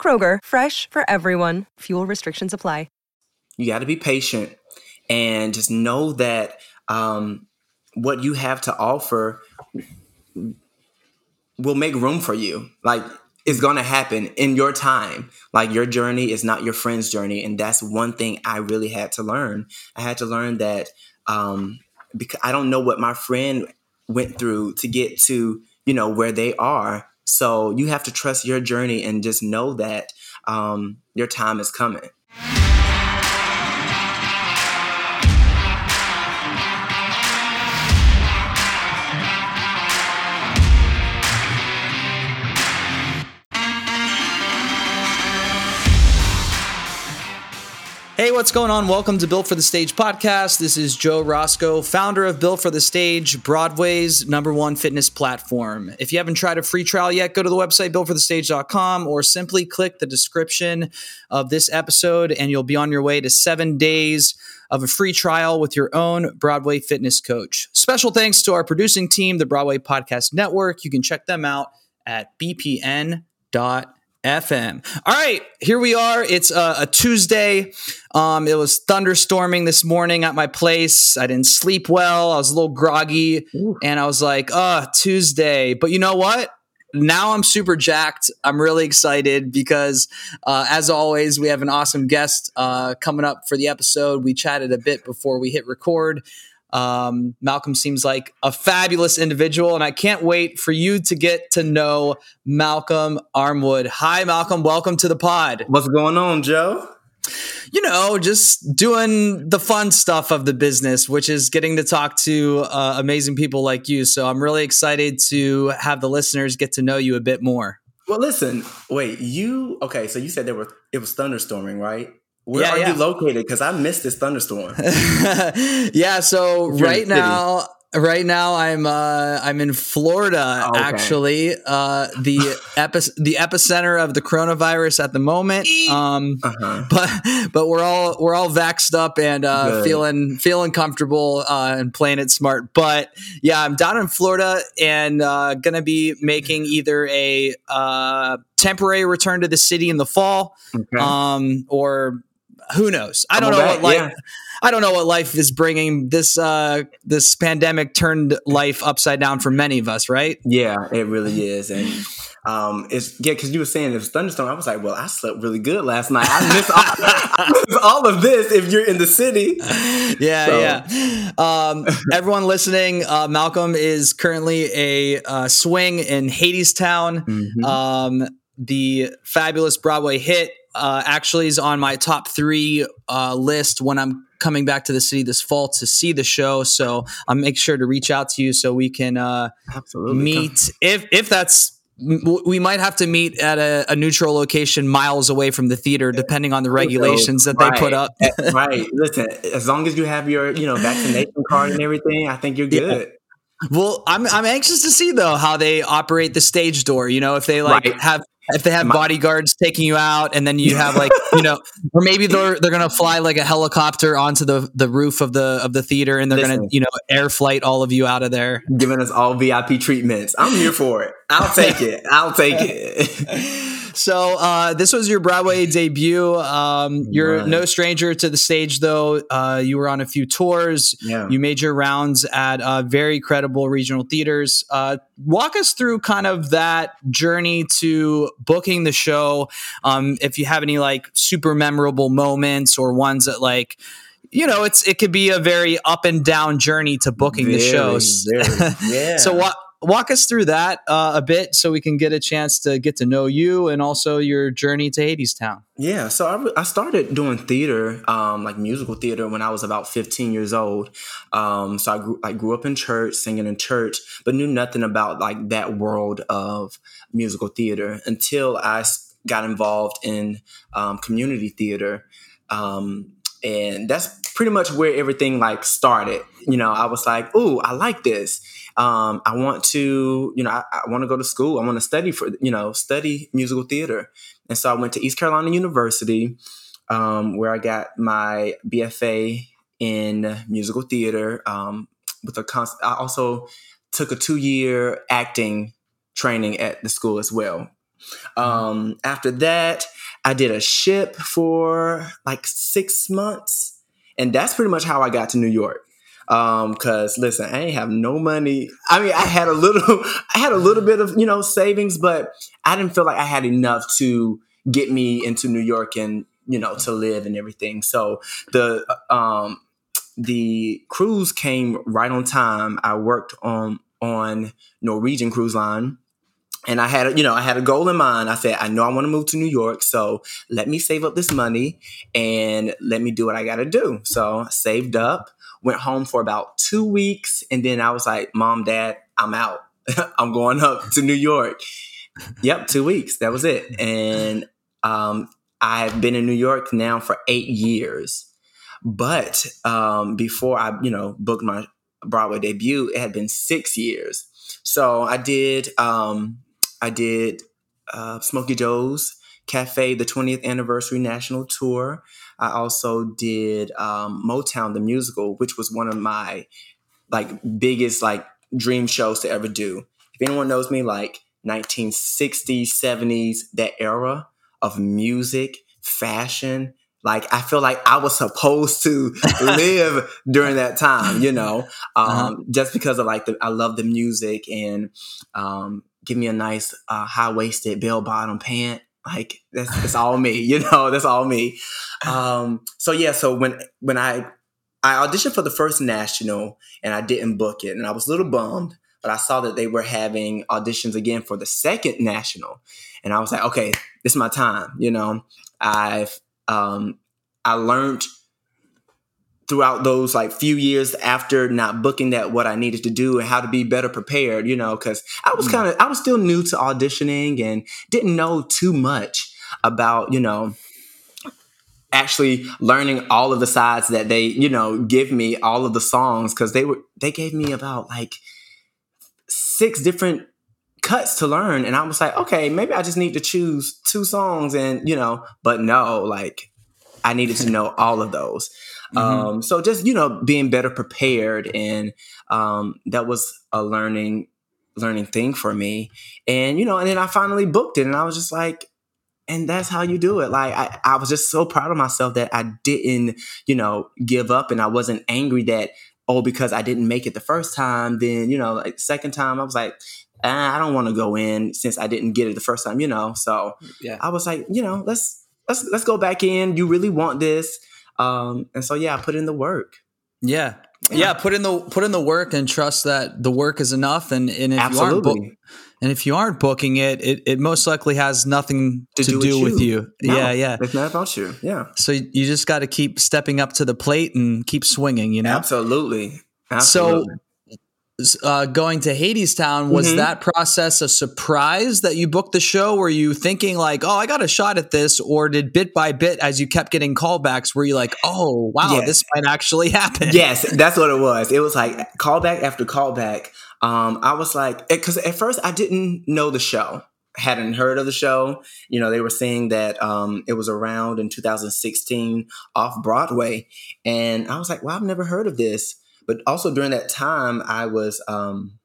Kroger, fresh for everyone. Fuel restrictions apply. You got to be patient and just know that um, what you have to offer will make room for you. Like it's going to happen in your time. Like your journey is not your friend's journey. And that's one thing I really had to learn. I had to learn that um, because I don't know what my friend went through to get to, you know, where they are. So you have to trust your journey and just know that um, your time is coming. What's going on? Welcome to Built for the Stage podcast. This is Joe Roscoe, founder of Built for the Stage, Broadway's number one fitness platform. If you haven't tried a free trial yet, go to the website builtforthestage.com or simply click the description of this episode and you'll be on your way to seven days of a free trial with your own Broadway fitness coach. Special thanks to our producing team, the Broadway Podcast Network. You can check them out at bpn.com FM. All right, here we are. It's a, a Tuesday. Um, it was thunderstorming this morning at my place. I didn't sleep well. I was a little groggy, Ooh. and I was like, "Uh, Tuesday." But you know what? Now I'm super jacked. I'm really excited because, uh, as always, we have an awesome guest uh, coming up for the episode. We chatted a bit before we hit record. Um, Malcolm seems like a fabulous individual, and I can't wait for you to get to know Malcolm Armwood. Hi, Malcolm. Welcome to the pod. What's going on, Joe? You know, just doing the fun stuff of the business, which is getting to talk to uh, amazing people like you. So I'm really excited to have the listeners get to know you a bit more. Well, listen, wait, you okay? So you said there were it was thunderstorming, right? Where yeah, are yeah. you located? Because I missed this thunderstorm. yeah, so You're right now, right now I'm uh, I'm in Florida. Oh, okay. Actually, uh, the epi- the epicenter of the coronavirus at the moment. Um, uh-huh. But but we're all we're all vaxxed up and uh, feeling feeling comfortable uh, and playing it smart. But yeah, I'm down in Florida and uh, gonna be making either a uh, temporary return to the city in the fall, okay. um, or who knows? I don't know what life. Yeah. I don't know what life is bringing. This uh, this pandemic turned life upside down for many of us, right? Yeah, it really is, and um, it's yeah. Because you were saying it was thunderstorm. I was like, well, I slept really good last night. I miss all, I miss all of this if you're in the city. Yeah, so. yeah. Um, everyone listening, uh, Malcolm is currently a uh, swing in Hadestown. Mm-hmm. Um, the fabulous Broadway hit uh, actually is on my top three uh, list when I'm coming back to the city this fall to see the show. So I'll make sure to reach out to you so we can uh, absolutely meet if if that's we might have to meet at a, a, neutral location miles away from the theater, depending on the regulations that right. they put up. right. Listen, as long as you have your, you know, vaccination card and everything, I think you're good. Yeah. Well, I'm I'm anxious to see though how they operate the stage door. You know, if they like right. have if they have bodyguards taking you out and then you have like you know or maybe they're they're gonna fly like a helicopter onto the the roof of the of the theater and they're Listen, gonna you know air flight all of you out of there. Giving us all vip treatments. I'm here for it. I'll take it. I'll take it so uh, this was your Broadway debut. Um, you're right. no stranger to the stage, though. Uh, you were on a few tours. Yeah. You made your rounds at uh, very credible regional theaters. Uh, walk us through kind of that journey to booking the show. Um, if you have any like super memorable moments or ones that like you know, it's it could be a very up and down journey to booking very, the shows. Very, yeah. so what walk us through that uh, a bit so we can get a chance to get to know you and also your journey to Hadestown. Yeah, so I, I started doing theater, um, like musical theater, when I was about 15 years old. Um, so I grew, I grew up in church, singing in church, but knew nothing about like that world of musical theater until I got involved in um, community theater. Um, and that's pretty much where everything like started. You know, I was like, "Ooh, I like this. Um, I want to, you know, I, I want to go to school. I want to study for, you know, study musical theater." And so I went to East Carolina University, um, where I got my BFA in musical theater. Um, with a const- I also took a two year acting training at the school as well. Um, after that, I did a ship for like six months, and that's pretty much how I got to New York. Um, cause listen, I ain't have no money. I mean, I had a little, I had a little bit of, you know, savings, but I didn't feel like I had enough to get me into New York and, you know, to live and everything. So the, um, the cruise came right on time. I worked on, on Norwegian cruise line and I had, you know, I had a goal in mind. I said, I know I want to move to New York, so let me save up this money and let me do what I got to do. So I saved up, went home for about two weeks, and then I was like, Mom, Dad, I'm out. I'm going up to New York. yep, two weeks. That was it. And um, I've been in New York now for eight years. But um, before I, you know, booked my Broadway debut, it had been six years. So I did um, I did uh, Smokey Joe's Cafe, the 20th anniversary national tour. I also did um, Motown the musical, which was one of my like biggest like dream shows to ever do. If anyone knows me, like 1960s, 70s, that era of music, fashion, like I feel like I was supposed to live during that time, you know, um, uh-huh. just because of like the I love the music and um, give me a nice uh, high waisted bell bottom pant. Like that's that's all me, you know. That's all me. Um, so yeah, so when when I I auditioned for the first national and I didn't book it, and I was a little bummed. But I saw that they were having auditions again for the second national, and I was like, okay, this is my time. You know, I've um, I learned throughout those like few years after not booking that what I needed to do and how to be better prepared, you know, because I was mm. kind of I was still new to auditioning and didn't know too much about, you know, actually learning all of the sides that they, you know, give me all of the songs because they were they gave me about like six different cuts to learn and I was like, okay, maybe I just need to choose two songs and, you know, but no, like I needed to know all of those. Mm-hmm. Um, so just you know being better prepared, and um, that was a learning learning thing for me. And you know, and then I finally booked it, and I was just like, and that's how you do it. Like I, I was just so proud of myself that I didn't, you know, give up, and I wasn't angry that oh because I didn't make it the first time. Then you know, like second time, I was like. Ah, I don't want to go in since I didn't get it the first time, you know. So yeah. I was like, you know, let's let's let's go back in. You really want this. Um, and so yeah, put in the work. Yeah. yeah. yeah. put in the put in the work and trust that the work is enough. And, and if Absolutely. you aren't book, and if you aren't booking it, it, it most likely has nothing to, to do, do, with you. you. No, yeah, yeah. It's not about you. Yeah. So you just got to keep stepping up to the plate and keep swinging. You know. Absolutely. Absolutely. So uh, going to Hadestown, was mm-hmm. that process a surprise that you booked the show? Were you thinking like, oh, I got a shot at this? Or did bit by bit, as you kept getting callbacks, were you like, oh, wow, yes. this might actually happen? Yes, that's what it was. It was like callback after callback. Um, I was like, because at first I didn't know the show hadn't heard of the show. You know, they were saying that um, it was around in 2016 off Broadway. And I was like, well, I've never heard of this. But also during that time, I was um,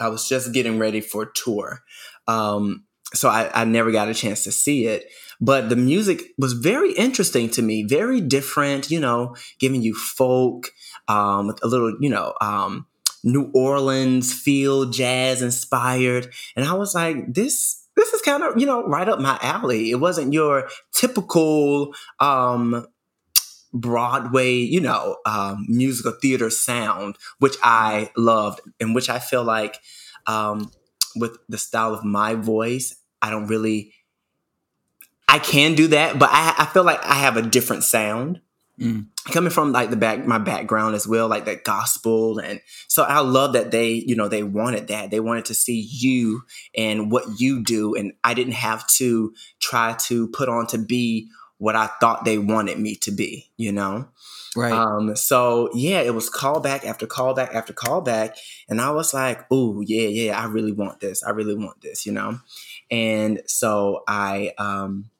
I was just getting ready for tour. Um, so I, I, never got a chance to see it. But the music was very interesting to me, very different, you know, giving you folk, um, a little, you know, um, New Orleans feel, jazz inspired. And I was like, this this is kind of, you know, right up my alley. It wasn't your typical um Broadway, you know, um, musical theater sound, which I loved and which I feel like um, with the style of my voice, I don't really, I can do that, but I, I feel like I have a different sound. Mm. Coming from like the back, my background as well, like that gospel, and so I love that they, you know, they wanted that. They wanted to see you and what you do, and I didn't have to try to put on to be what I thought they wanted me to be, you know. Right. Um, so yeah, it was callback after callback after callback. And I was like, oh yeah, yeah, I really want this. I really want this, you know? And so I um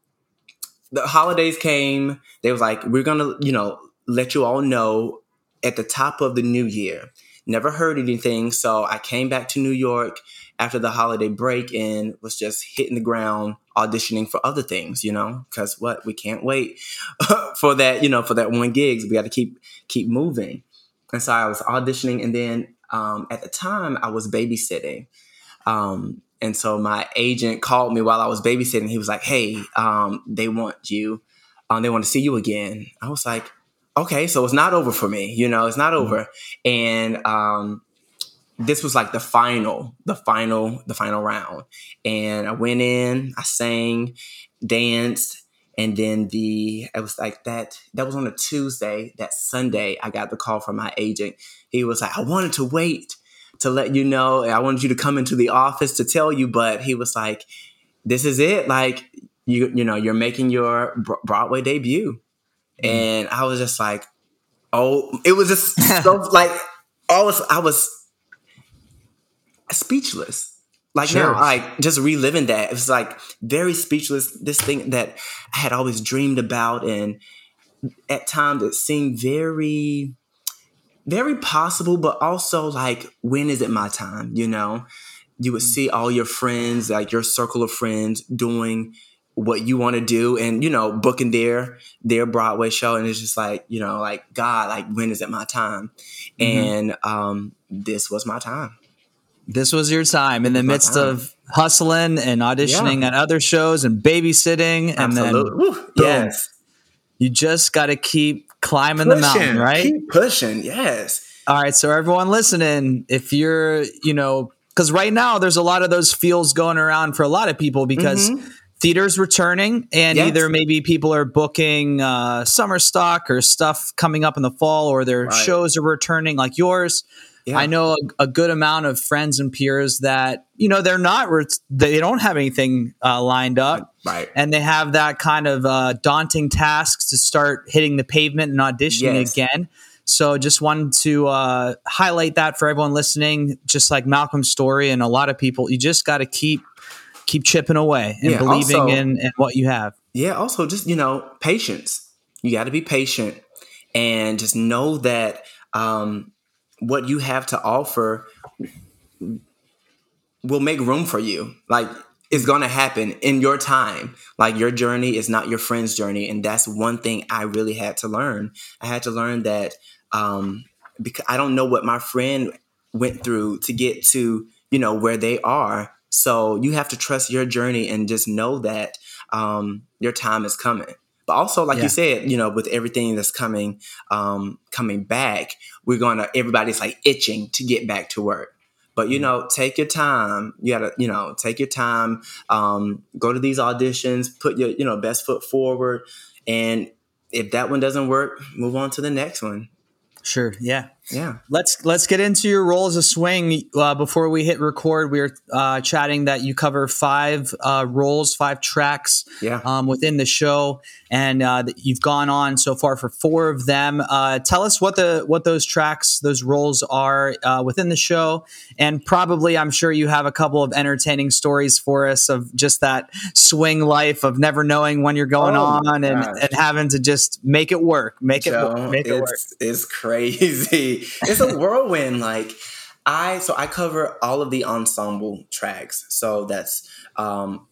the holidays came, they was like, we're gonna, you know, let you all know at the top of the new year. Never heard anything. So I came back to New York after the holiday break and was just hitting the ground auditioning for other things, you know, because what we can't wait for that, you know, for that one gigs. We got to keep keep moving. And so I was auditioning, and then um, at the time I was babysitting. Um, and so my agent called me while I was babysitting. He was like, "Hey, um, they want you. Um, they want to see you again." I was like, "Okay, so it's not over for me. You know, it's not over." Mm-hmm. And um, this was like the final, the final, the final round. And I went in, I sang, danced, and then the it was like that. That was on a Tuesday. That Sunday, I got the call from my agent. He was like, "I wanted to wait." to let you know. I wanted you to come into the office to tell you, but he was like, "This is it. Like you, you know, you're making your Broadway debut." Mm. And I was just like, "Oh, it was just so like all was I was speechless." Like sure. now, like just reliving that, it was like very speechless. This thing that I had always dreamed about, and at times it seemed very very possible, but also like, when is it my time? You know, you would see all your friends, like your circle of friends, doing what you want to do, and you know, booking their their Broadway show, and it's just like, you know, like God, like when is it my time? Mm-hmm. And um, this was my time. This was your time in the midst of hustling and auditioning yeah. on other shows and babysitting, and Absolutely. then yes, you just got to keep climbing pushing, the mountain, right? Keep pushing, yes. All right, so everyone listening, if you're, you know, because right now there's a lot of those feels going around for a lot of people because mm-hmm. theaters returning and yes. either maybe people are booking uh, summer stock or stuff coming up in the fall or their right. shows are returning like yours. Yeah. I know a, a, good amount of friends and peers that you know they're not they don't have anything uh, lined up, right? And they have that kind of uh, daunting task to start hitting the pavement and auditioning yes. again. So just wanted to uh, highlight that for everyone listening. Just like Malcolm's story and a lot of people, you just got to keep keep chipping away and yeah, believing also, in, in what you have. Yeah. Also, just you know, patience. You got to be patient and just know that um, what you have to offer will make room for you. Like it's going to happen in your time. Like your journey is not your friend's journey. And that's one thing I really had to learn. I had to learn that um, because I don't know what my friend went through to get to, you know, where they are. So you have to trust your journey and just know that um, your time is coming. But also, like yeah. you said, you know, with everything that's coming, um, coming back, we're gonna everybody's like itching to get back to work. But you mm-hmm. know, take your time. You gotta, you know, take your time. Um, go to these auditions, put your, you know, best foot forward, and if that one doesn't work, move on to the next one. Sure. Yeah. Yeah. Let's let's get into your role as a swing. Uh, before we hit record, we were uh, chatting that you cover five uh, roles, five tracks yeah. um, within the show, and uh, you've gone on so far for four of them. Uh, tell us what the what those tracks, those roles are uh, within the show, and probably I'm sure you have a couple of entertaining stories for us of just that swing life of never knowing when you're going oh on and, and having to just make it work, make Joe, it make it work. It's crazy it's a whirlwind. Like I, so I cover all of the ensemble tracks. So that's um,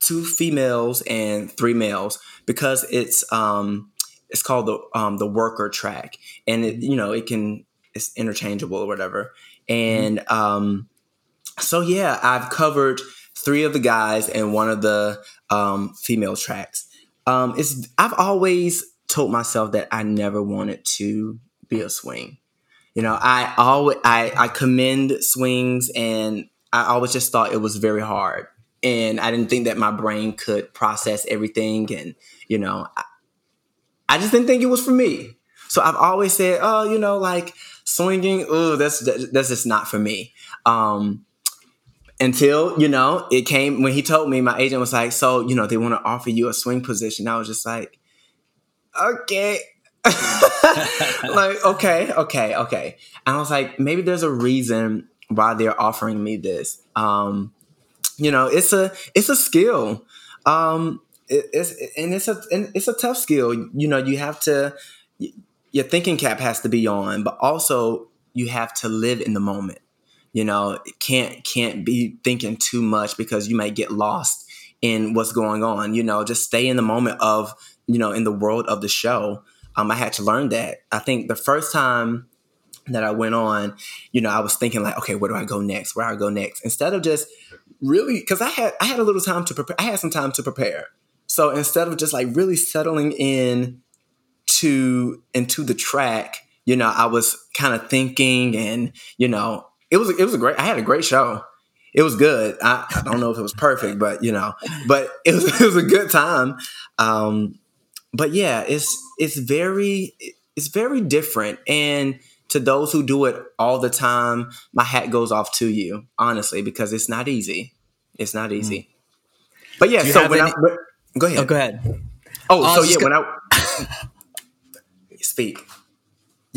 two females and three males because it's um, it's called the um, the worker track, and it you know it can it's interchangeable or whatever. And um, so yeah, I've covered three of the guys and one of the um, female tracks. Um, it's I've always told myself that I never wanted to be a swing. You know, I always I, I commend swings and I always just thought it was very hard. And I didn't think that my brain could process everything and, you know, I, I just didn't think it was for me. So I've always said, oh, you know, like swinging, oh, that's that's just not for me. Um, until you know it came when he told me my agent was like so you know they want to offer you a swing position i was just like okay like okay okay okay. And i was like maybe there's a reason why they're offering me this. Um you know it's a it's a skill. Um it, it's and it's a and it's a tough skill. You know you have to your thinking cap has to be on but also you have to live in the moment. You know can't can't be thinking too much because you might get lost in what's going on. You know just stay in the moment of you know in the world of the show um, i had to learn that i think the first time that i went on you know i was thinking like okay where do i go next where do i go next instead of just really because i had i had a little time to prepare i had some time to prepare so instead of just like really settling in to into the track you know i was kind of thinking and you know it was it was a great. I had a great show. It was good. I, I don't know if it was perfect, but you know, but it was it was a good time. Um, but yeah, it's it's very it's very different and to those who do it all the time, my hat goes off to you, honestly, because it's not easy. It's not easy. Mm. But yeah, so when any- I go ahead. Oh, go ahead. Oh, oh so yeah, gonna- when I speak.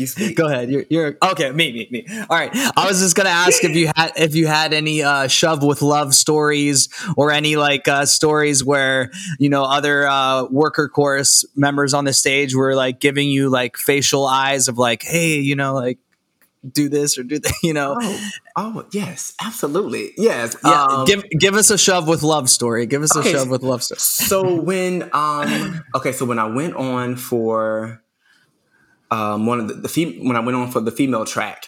You speak. Go ahead. You're, you're okay. Me, me, me. All right. I was just gonna ask if you had if you had any uh, shove with love stories or any like uh, stories where you know other uh, worker chorus members on the stage were like giving you like facial eyes of like, hey, you know, like do this or do that, you know. Oh, oh yes, absolutely. Yes. Yeah. Um, give give us a shove with love story. Give us okay, a shove with love story. so when um okay, so when I went on for um, one of the, the fem- when I went on for the female track,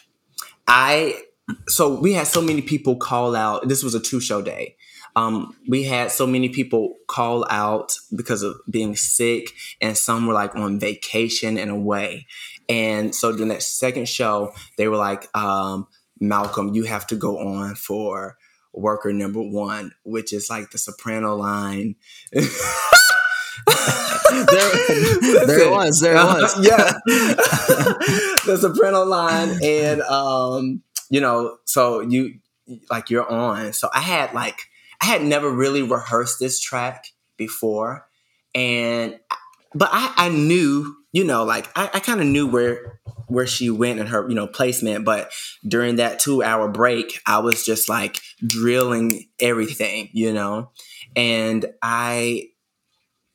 I so we had so many people call out. This was a two show day. Um, we had so many people call out because of being sick, and some were like on vacation and away. And so during that second show, they were like, um, Malcolm, you have to go on for worker number one, which is like the soprano line. there, there it was. There it uh, was. yeah. the soprano line. And, um, you know, so you, like, you're on. So I had, like, I had never really rehearsed this track before. And, but I, I knew, you know, like, I, I kind of knew where, where she went and her, you know, placement. But during that two hour break, I was just like drilling everything, you know? And I,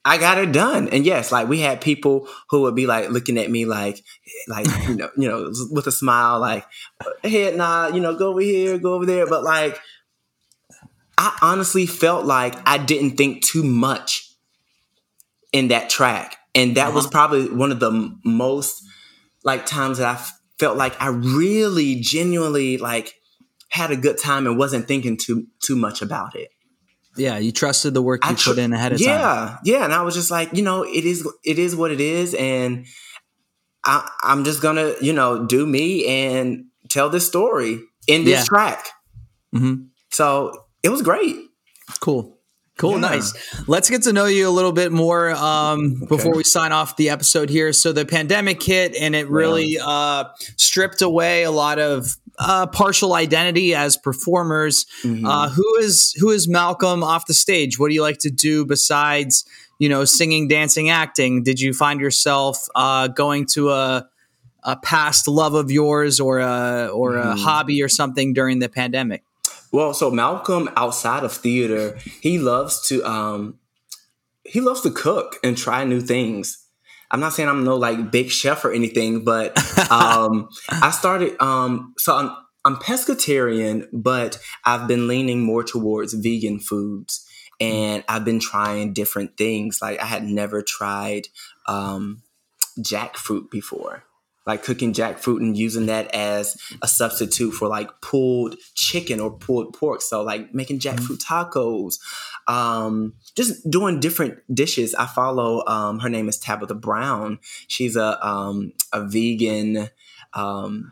I got it done. And yes, like we had people who would be like looking at me like, like, you know, you know, with a smile, like, head nod, you know, go over here, go over there. But like, I honestly felt like I didn't think too much in that track. And that uh-huh. was probably one of the most like times that I felt like I really genuinely like had a good time and wasn't thinking too too much about it. Yeah, you trusted the work you tr- put in ahead of yeah, time. Yeah, yeah, and I was just like, you know, it is it is what it is, and I, am just gonna, you know, do me and tell this story in this yeah. track. Mm-hmm. So it was great. Cool. Cool, yeah. nice. Let's get to know you a little bit more um, okay. before we sign off the episode here. So the pandemic hit, and it really uh, stripped away a lot of uh, partial identity as performers. Mm-hmm. Uh, who is who is Malcolm off the stage? What do you like to do besides you know singing, dancing, acting? Did you find yourself uh, going to a a past love of yours or a or a mm-hmm. hobby or something during the pandemic? Well, so Malcolm outside of theater, he loves to um he loves to cook and try new things. I'm not saying I'm no like big chef or anything, but um, I started. Um, so I'm I'm pescatarian, but I've been leaning more towards vegan foods, and I've been trying different things. Like I had never tried um, jackfruit before like cooking jackfruit and using that as a substitute for like pulled chicken or pulled pork. So like making mm-hmm. jackfruit tacos, um, just doing different dishes. I follow um, her name is Tabitha Brown. She's a um, a vegan um,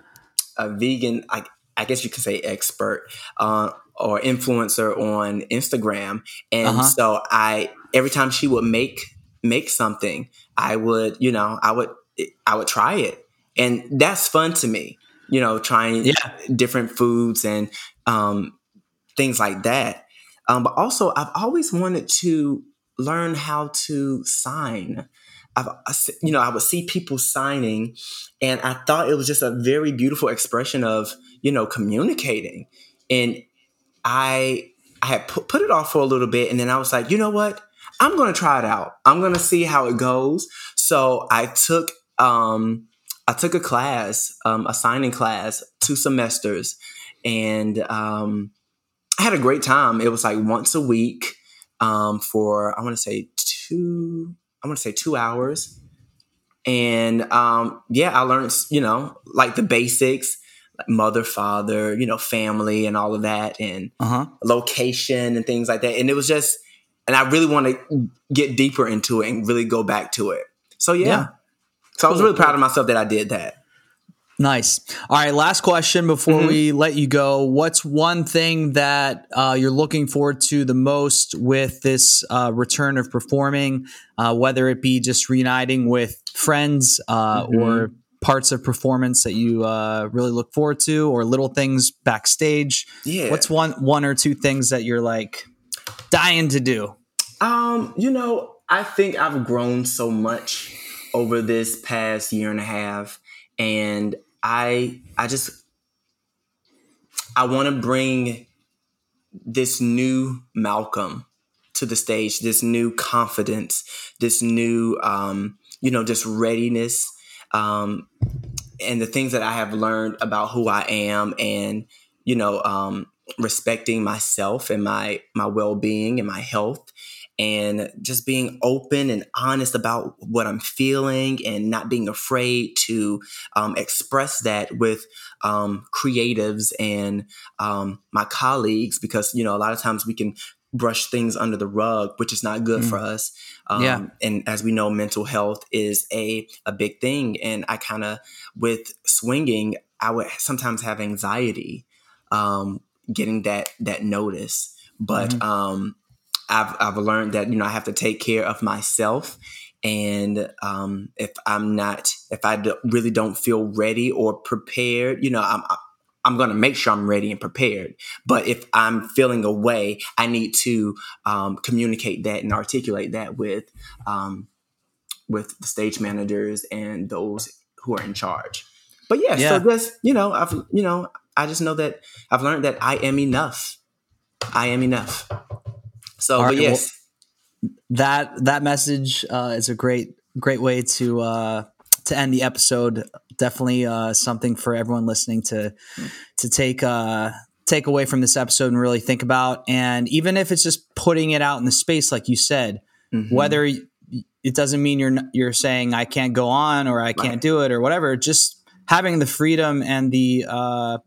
a vegan I, I guess you could say expert uh, or influencer on Instagram. And uh-huh. so I every time she would make make something, I would, you know, I would, I would try it, and that's fun to me. You know, trying Yeah. different foods and um, things like that. Um, but also, I've always wanted to learn how to sign. I've, I you know, I would see people signing, and I thought it was just a very beautiful expression of, you know, communicating. And I, I had put, put it off for a little bit, and then I was like, you know what? I'm going to try it out. I'm going to see how it goes. So I took, um, I took a class, um, a signing class, two semesters, and um, I had a great time. It was like once a week um, for I want to say two. I want to say two hours, and um, yeah, I learned you know like the basics, like mother, father, you know, family, and all of that, and Uh huh. location and things like that. And it was just, and I really want to get deeper into it and really go back to it. So yeah. Yeah. So I was really proud of myself that I did that. Nice. All right. Last question before Mhm. we let you go. What's one thing that uh, you're looking forward to the most with this uh, return of performing, uh, whether it be just reuniting with friends uh, Mhm. or parts of performance that you uh, really look forward to, or little things backstage? Yeah. What's one one or two things that you're like dying to do? Um, you know, I think I've grown so much over this past year and a half and I I just I want to bring this new Malcolm to the stage, this new confidence, this new um, you know, just readiness um and the things that I have learned about who I am and you know, um respecting myself and my my well-being and my health and just being open and honest about what I'm feeling and not being afraid to um, express that with um, creatives and um, my colleagues because you know a lot of times we can brush things under the rug which is not good Mm. for us um, Yeah. and as we know mental health is a a big thing and I kind of with swinging I would sometimes have anxiety um, getting that that notice but um I've I've learned that you know I have to take care of myself, and um, if I'm not, if I do, really don't feel ready or prepared, you know, I'm I'm gonna make sure I'm ready and prepared. But if I'm feeling away, I need to um, communicate that and articulate that with um, with the stage managers and those who are in charge. But yeah, Yeah. so just you know, I've you know, I just know that I've learned that I am enough. I am enough. So, All but right, yes, that that message uh, is a great great way to uh, to end the episode. Definitely uh, something for everyone listening to to take uh, take away from this episode and really think about. And even if it's just putting it out in the space, like you said, Mhm. whether it doesn't mean you're you're saying I can't go on or I can't Right. do it or whatever. Just having the freedom and the uh,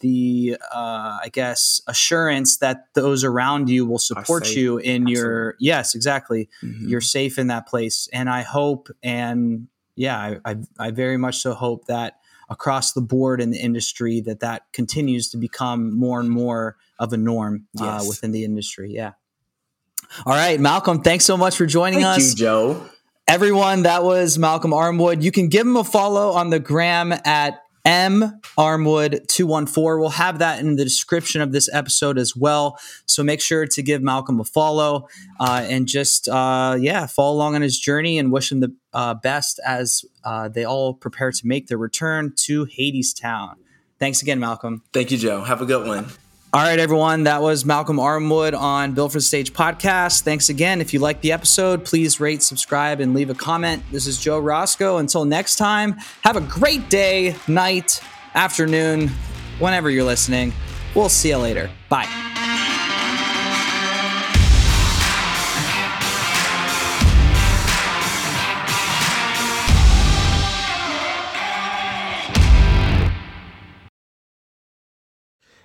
the uh, I guess assurance that those around you will support you in your yes exactly Mhm. you're safe in that place and I hope and yeah I, I I very much so hope that across the board in the industry that that continues to become more and more of a norm uh, within the industry yeah. All right, Malcolm, thanks so much for joining Thank us. you, Joe. Everyone, that was Malcolm Armwood. You can give him a follow on the gram at M Armwood 214. We'll have that in the description of this episode as well. So make sure to give Malcolm a follow uh, and just, uh, yeah, follow along on his journey and wish him the uh, best as uh, they all prepare to make their return to Hadestown. Thanks again, Malcolm. Thank you, Joe. Have a good one. All right, everyone. That was Malcolm Armwood on Built for the Stage podcast. Thanks again. If you liked the episode, please rate, subscribe, and leave a comment. This is Joe Roscoe. Until next time, have a great day, night, afternoon, whenever you're listening. We'll see you later. Bye.